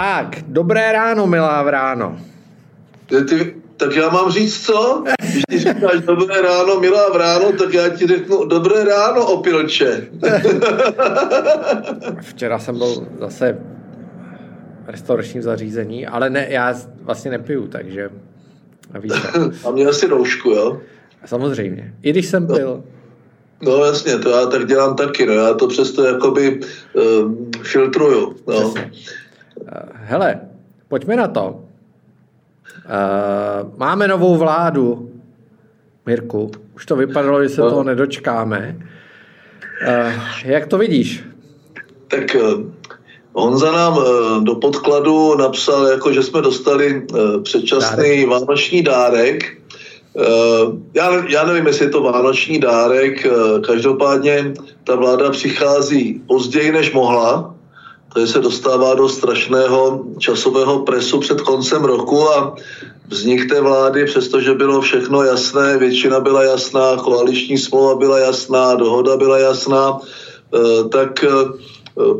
Tak, dobré ráno, milá vráno. Ty, ty, tak já mám říct co? Když ty říkáš dobré ráno, milá vráno, tak já ti řeknu dobré ráno, opilče. Včera jsem byl zase v restauračním zařízení, ale ne, já vlastně nepiju, takže víš. A mě asi roušku, jo? Samozřejmě. I když jsem pil. No, no jasně, to já tak dělám taky, no. Já to přesto jakoby uh, filtruju, no. Přesně. Hele, pojďme na to. Uh, máme novou vládu, Mirku. Už to vypadalo, že se no. toho nedočkáme. Uh, jak to vidíš? Tak Honza nám do podkladu napsal, jako, že jsme dostali předčasný dárek. vánoční dárek. Já, já nevím, jestli je to vánoční dárek. Každopádně ta vláda přichází později, než mohla tady se dostává do strašného časového presu před koncem roku a vznik té vlády, přestože bylo všechno jasné, většina byla jasná, koaliční smlouva byla jasná, dohoda byla jasná, eh, tak eh,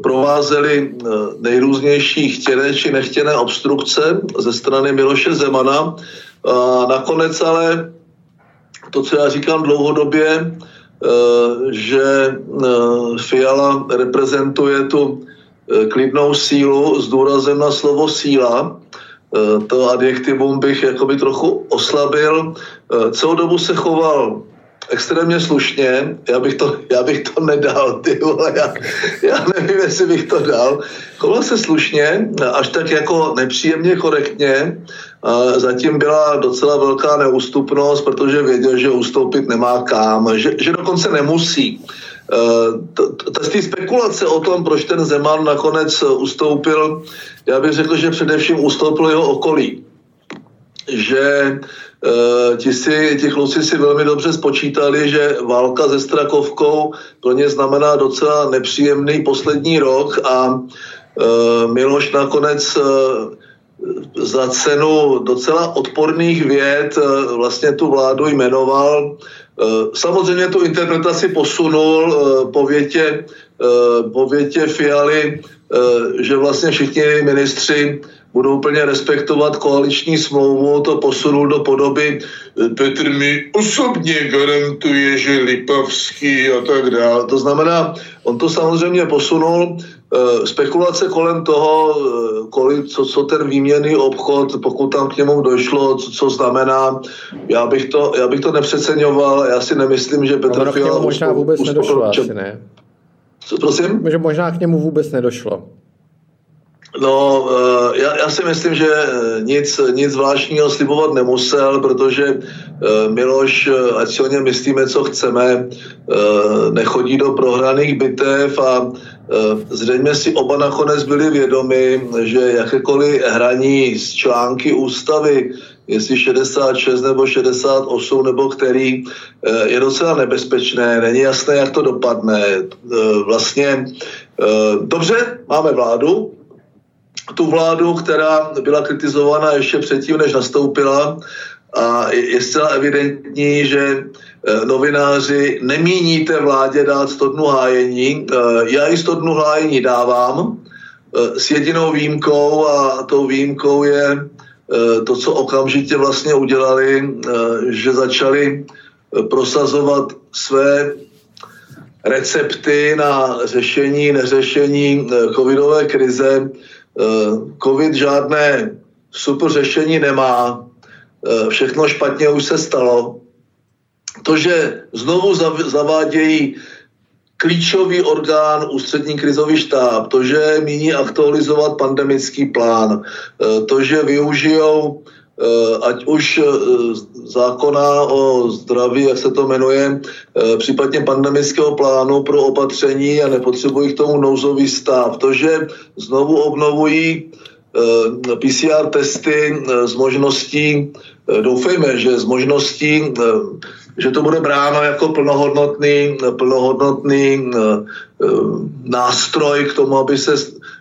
provázely eh, nejrůznější chtěné či nechtěné obstrukce ze strany Miloše Zemana. A nakonec ale to, co já říkám dlouhodobě, že Fiala reprezentuje tu klidnou sílu s důrazem na slovo síla. Eh, to adjektivum bych jakoby trochu oslabil. Eh, celou dobu se choval extrémně slušně, já bych to, já bych to nedal, ty vole, já, já nevím, jestli bych to dal. Choval se slušně, až tak jako nepříjemně korektně, zatím byla docela velká neústupnost, protože věděl, že ustoupit nemá kam, že, že dokonce nemusí. Ty spekulace o tom, proč ten Zeman nakonec ustoupil, já bych řekl, že především ustoupil jeho okolí. Že uh, ti, si, ti kluci si velmi dobře spočítali, že válka se Strakovkou pro ně znamená docela nepříjemný poslední rok a Miloš nakonec za cenu docela odporných věd vlastně tu vládu jmenoval Eh, samozřejmě tu interpretaci posunul eh, po větě, eh, po větě Fialy, že vlastně všichni ministři budou úplně respektovat koaliční smlouvu, to posunul do podoby Petr mi osobně garantuje, že Lipavský a tak dále. To znamená, on to samozřejmě posunul, Eh, spekulace kolem toho, eh, kolik, co, co ten výměný obchod, pokud tam k němu došlo, co, co znamená, já bych, to, já bych to nepřeceňoval, já si nemyslím, že Petr no, Fiala... možná vůbec nedošlo, asi ne? Co, prosím? Že možná k němu vůbec nedošlo. No, eh, já, já si myslím, že nic, nic zvláštního slibovat nemusel, protože Miloš, ať si o něm myslíme, co chceme, nechodí do prohraných bitev a Eh, zřejmě si oba nakonec byli vědomi, že jakékoliv hraní z články ústavy, jestli 66 nebo 68 nebo který, eh, je docela nebezpečné, není jasné, jak to dopadne. Eh, vlastně dobře, máme vládu, tu vládu, která byla kritizována ještě předtím, než nastoupila, a je zcela evidentní, že Eh, novináři, nemíníte vládě dát 100 dnů hájení. Eh, já ji 100 dnů hájení dávám eh, s jedinou výjimkou a tou výjimkou je to, co okamžitě vlastně udělali, že začali prosazovat své recepty na řešení, neřešení covidové krize. Covid žádné super řešení nemá, všechno špatně už se stalo to, že znovu zavádějí klíčový orgán, ústřední krizový štáb, to, že míní aktualizovat pandemický plán, e, to, že využijou e, ať už e, zákona o zdraví, jak se to jmenuje, případně pandemického plánu pro opatření a nepotřebují k tomu nouzový stav. To, že znovu obnovují PCR testy s možností, doufejme, že s možností že to bude bráno jako plnohodnotný, plnohodnotný eh, eh, nástroj k tomu, aby se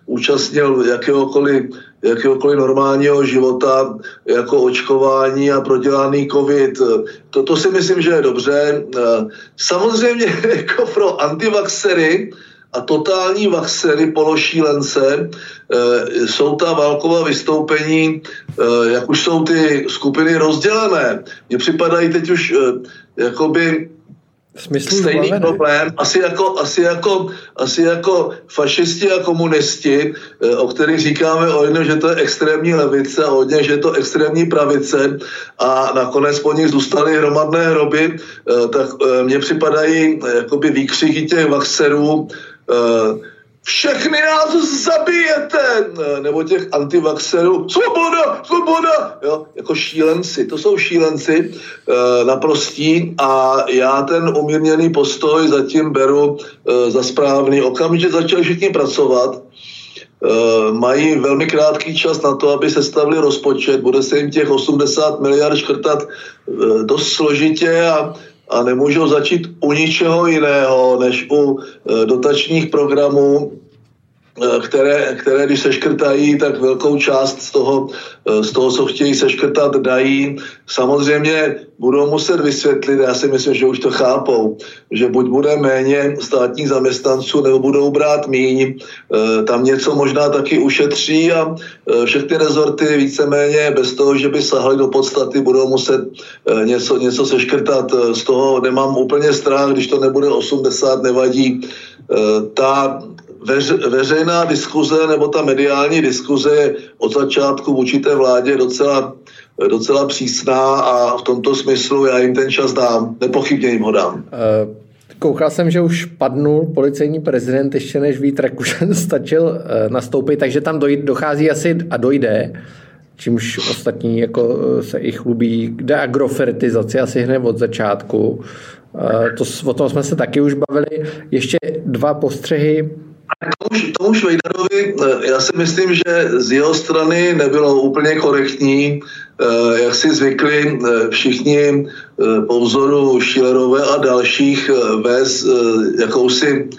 účastnil jakéhokoliv, jakéhokoliv normálního života, jako očkování a prodělaný covid. To, si myslím, že je dobře. Eh, samozřejmě jako pro antivaxery a totální vaxery, pološílence. Jsou ta válková vystoupení, jak už jsou ty skupiny rozdělené. Mně připadají teď už jakoby Smyslu stejný zbavené. problém, asi jako, asi, jako, asi jako fašisti a komunisti, eh, o kterých říkáme o jedno, že to je extrémní levice a hodně, že je to extrémní pravice a nakonec po nich zůstaly hromadné hroby, eh, tak eh, mně připadají jakoby výkřiky těch vaxerů, všechny nás zabijete, nebo těch antivaxerů, svoboda, svoboda, jo, jako šílenci, to jsou šílenci e, naprostí a já ten umírněný postoj zatím beru e, za správný. Okamžitě začali všichni pracovat, e, mají velmi krátký čas na to, aby se stavili rozpočet, bude se jim těch 80 miliard škrtat e, dost složitě a a nemůžou začít u ničeho jiného, než u e, dotačních programů, které, které když se škrtají, tak velkou část z toho, e, z toho, co chtějí seškrtat, dají. Samozřejmě budou muset vysvětlit, já si myslím, že už to chápou, že buď bude méně státních zaměstnanců, nebo budou brát míň, tam něco možná taky ušetří a všechny rezorty víceméně bez toho, že by sahali do podstaty, budou muset něco, něco seškrtat. Z toho nemám úplně strach, když to nebude 80, nevadí. Ta veř, veřejná diskuze nebo ta mediální diskuze je od začátku vůči té vládě docela, docela přísná a v tomto smyslu já jim ten čas dám. Nepochybně jim ho dám. Koukal jsem, že už padnul policejní prezident ještě než Vít Rakušan stačil nastoupit, takže tam dojde, dochází asi a dojde čímž ostatní jako se i chlubí k deagrofertizaci asi hned od začátku. To, o tom jsme se taky už bavili. Ještě dva postřehy tomu, tomu Švejdarovi, já si myslím, že z jeho strany nebylo úplně korektní, jak si zvykli všichni po vzoru Šilerové a dalších vést jakousi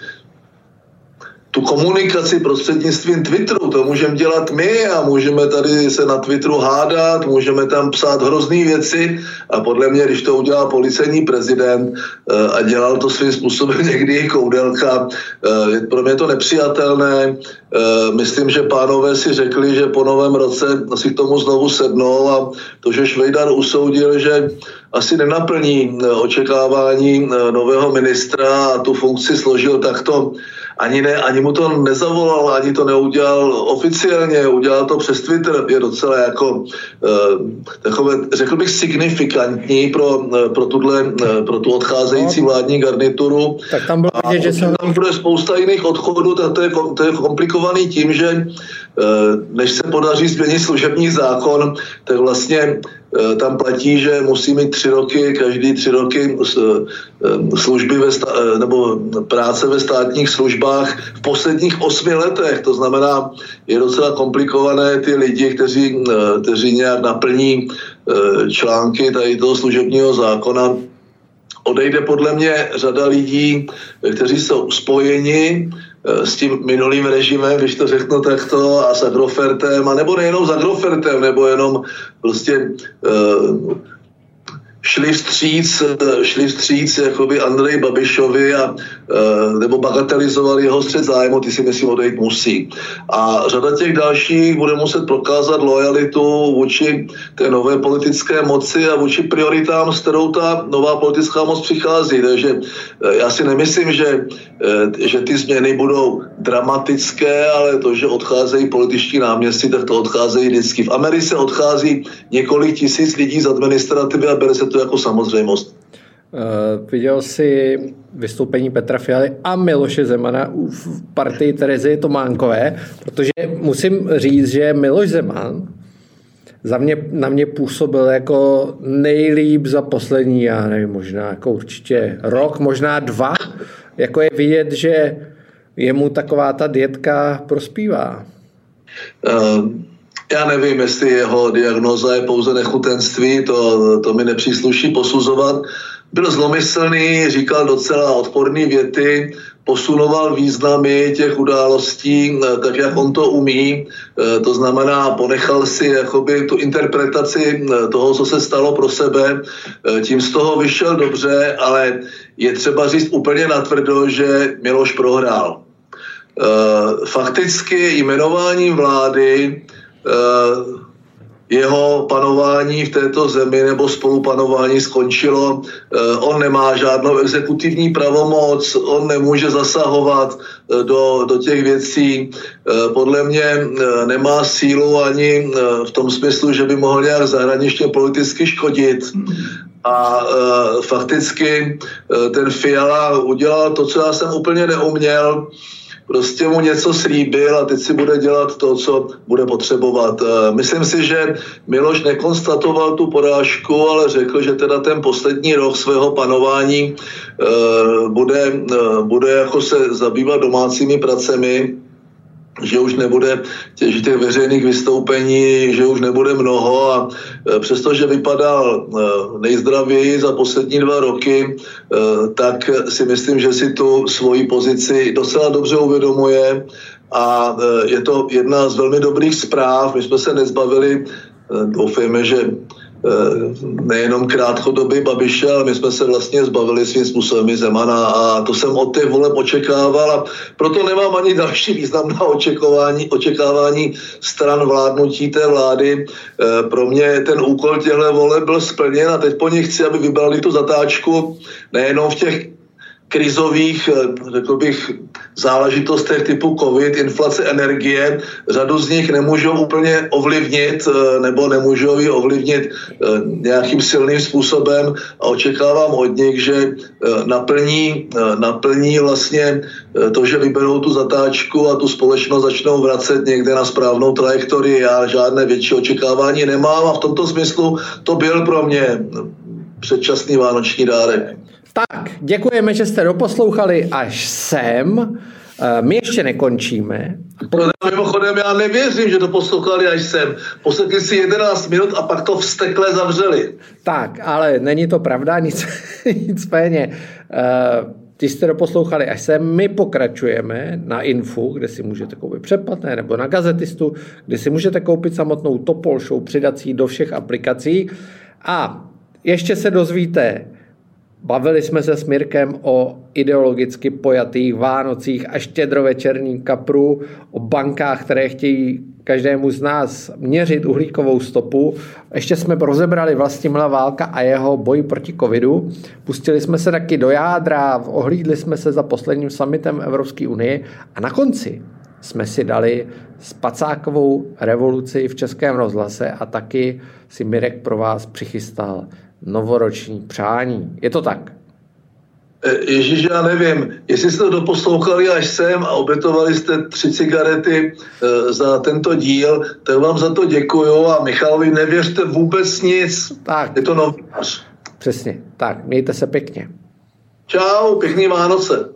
tu komunikaci prostřednictvím Twitteru, to můžeme dělat my a můžeme tady se na Twitteru hádat, můžeme tam psát hrozný věci a podle mě, když to udělá policejní prezident eh, a dělal to svým způsobem někdy i koudelka, eh, je pro mě to nepřijatelné. Eh, myslím, že pánové si řekli, že po novém roce si k tomu znovu sednou a to, že Švejdar usoudil, že asi nenaplní očekávání nového ministra a tu funkci složil takto ani, ne, ani mu to nezavolal, ani to neudělal oficiálně, udělal to přes Twitter, je docela jako uh, takové, řekl bych, signifikantní pro, pro, tuhle, pro tu odcházející no. vládní garnituru. Tak tam bylo vidět, že se... Tam bude spousta jiných odchodů, tak to je, to je komplikovaný tím, že než se podaří změnit služební zákon, tak vlastně tam platí, že musí mít tři roky, každý tři roky služby ve stá- nebo práce ve státních službách v posledních osmi letech. To znamená, je docela komplikované ty lidi, kteří, kteří nějak naplní články tady toho služebního zákona. Odejde podle mě řada lidí, kteří jsou spojeni s tím minulým režimem, když to řeknu takto, a s Agrofertem, a nebo nejenom s Agrofertem, nebo jenom prostě uh, šli vstříc, šli vstříc jakoby Andrej Babišovi a, nebo bagatelizovali jeho střed zájmu, ty si myslím odejít musí. A řada těch dalších bude muset prokázat lojalitu vůči té nové politické moci a vůči prioritám, s kterou ta nová politická moc přichází. Takže já si nemyslím, že, že ty změny budou dramatické, ale to, že odcházejí političtí náměstci, tak to odcházejí vždycky. V Americe odchází několik tisíc lidí z administrativy a bere se to jako samozřejmost. Uh, viděl jsi vystoupení Petra Fialy a Miloše Zemana v partii Terezy Tománkové, protože musím říct, že Miloš Zeman za mě, na mě působil jako nejlíp za poslední, já nevím, možná jako určitě rok, možná dva. Jako je vidět, že jemu taková ta dietka prospívá. Uh já nevím, jestli jeho diagnoza je pouze nechutenství, to, to mi nepřísluší posuzovat. Byl zlomyslný, říkal docela odporné věty, posunoval významy těch událostí tak, jak on to umí. To znamená, ponechal si jakoby tu interpretaci toho, co se stalo pro sebe. Tím z toho vyšel dobře, ale je třeba říct úplně natvrdo, že Miloš prohrál fakticky jmenování vlády jeho panování v této zemi nebo spolupanování skončilo. Eh, on nemá žádnou exekutivní pravomoc, on nemůže zasahovat eh, do, do těch věcí. Eh, podle mě nemá sílu ani v tom smyslu, že by mohl nějak zahraničně politicky škodit. A fakticky ten Fiala udělal to, co já jsem úplně neuměl, prostě mu něco slíbil a teď si bude dělat to, co bude potřebovat. Eh, myslím si, že Miloš nekonstatoval tu porážku, ale řekl, že teda ten poslední rok svého panování eh, bude, eh, bude jako se zabývat domácími pracemi že už nebude těch, těch veřejných vystoupení, že už nebude mnoho a e, přestože vypadal e, nejzdravěji za poslední dva roky, e, tak si myslím, že si tu svoji pozici docela dobře uvědomuje a je to jedna z velmi dobrých zpráv. My jsme se nezbavili, doufejme, že nejenom krátkodobý Babiše, ale my jsme se vlastně zbavili svým způsobem i Zemana a to jsem od těch voleb očekával a proto nemám ani další významná očekávání, očekávání stran vládnutí té vlády. Eh, pro mě ten úkol těchto voleb byl splněn a teď po nich chci, aby vybrali tu zatáčku nejenom v těch krizových, eh, řekl bych, záležitostech typu COVID, inflace energie. Řadu z nich nemůžou úplně ovlivnit eh, nebo nemůžou ji ovlivnit eh, nějakým silným způsobem a očekávám od nich, že naplní, naplní vlastně to, že vyberou tu zatáčku a tu společnost začnou vracet někde na správnou trajektorii. Já žádné větší očekávání nemám a v tomto smyslu to byl pro mě předčasný vánoční dárek. Tak, děkujeme, že jste doposlouchali až sem. Eh, my ještě nekončíme. Mimochodem, já nevěřím, že to poslouchali až sem. Poslechli si 11 minut a pak to vstekle zavřeli. Tak, ale není to pravda, nic, nicméně. Když eh, jste doposlouchali až sem, my pokračujeme na Infu, kde si můžete koupit předplatné, nebo na Gazetistu, kde si můžete koupit samotnou Topol Show přidací do všech aplikací. A ještě se dozvíte, Bavili jsme se s Mirkem o ideologicky pojatých Vánocích a štědrovečerní kapru, o bankách, které chtějí každému z nás měřit uhlíkovou stopu. Ještě jsme rozebrali Vlastimila Válka a jeho boj proti covidu. Pustili jsme se taky do jádra, ohlídli jsme se za posledním summitem Evropské unie a na konci jsme si dali spacákovou revoluci v Českém rozhlase a taky si Mirek pro vás přichystal novoroční přání. Je to tak? E, Ježíš, já nevím, jestli jste to doposlouchali až sem a obětovali jste tři cigarety e, za tento díl, tak vám za to děkuju a Michalovi nevěřte vůbec nic. Tak. Je to novinář. Přesně, tak, mějte se pěkně. Čau, pěkný Vánoce.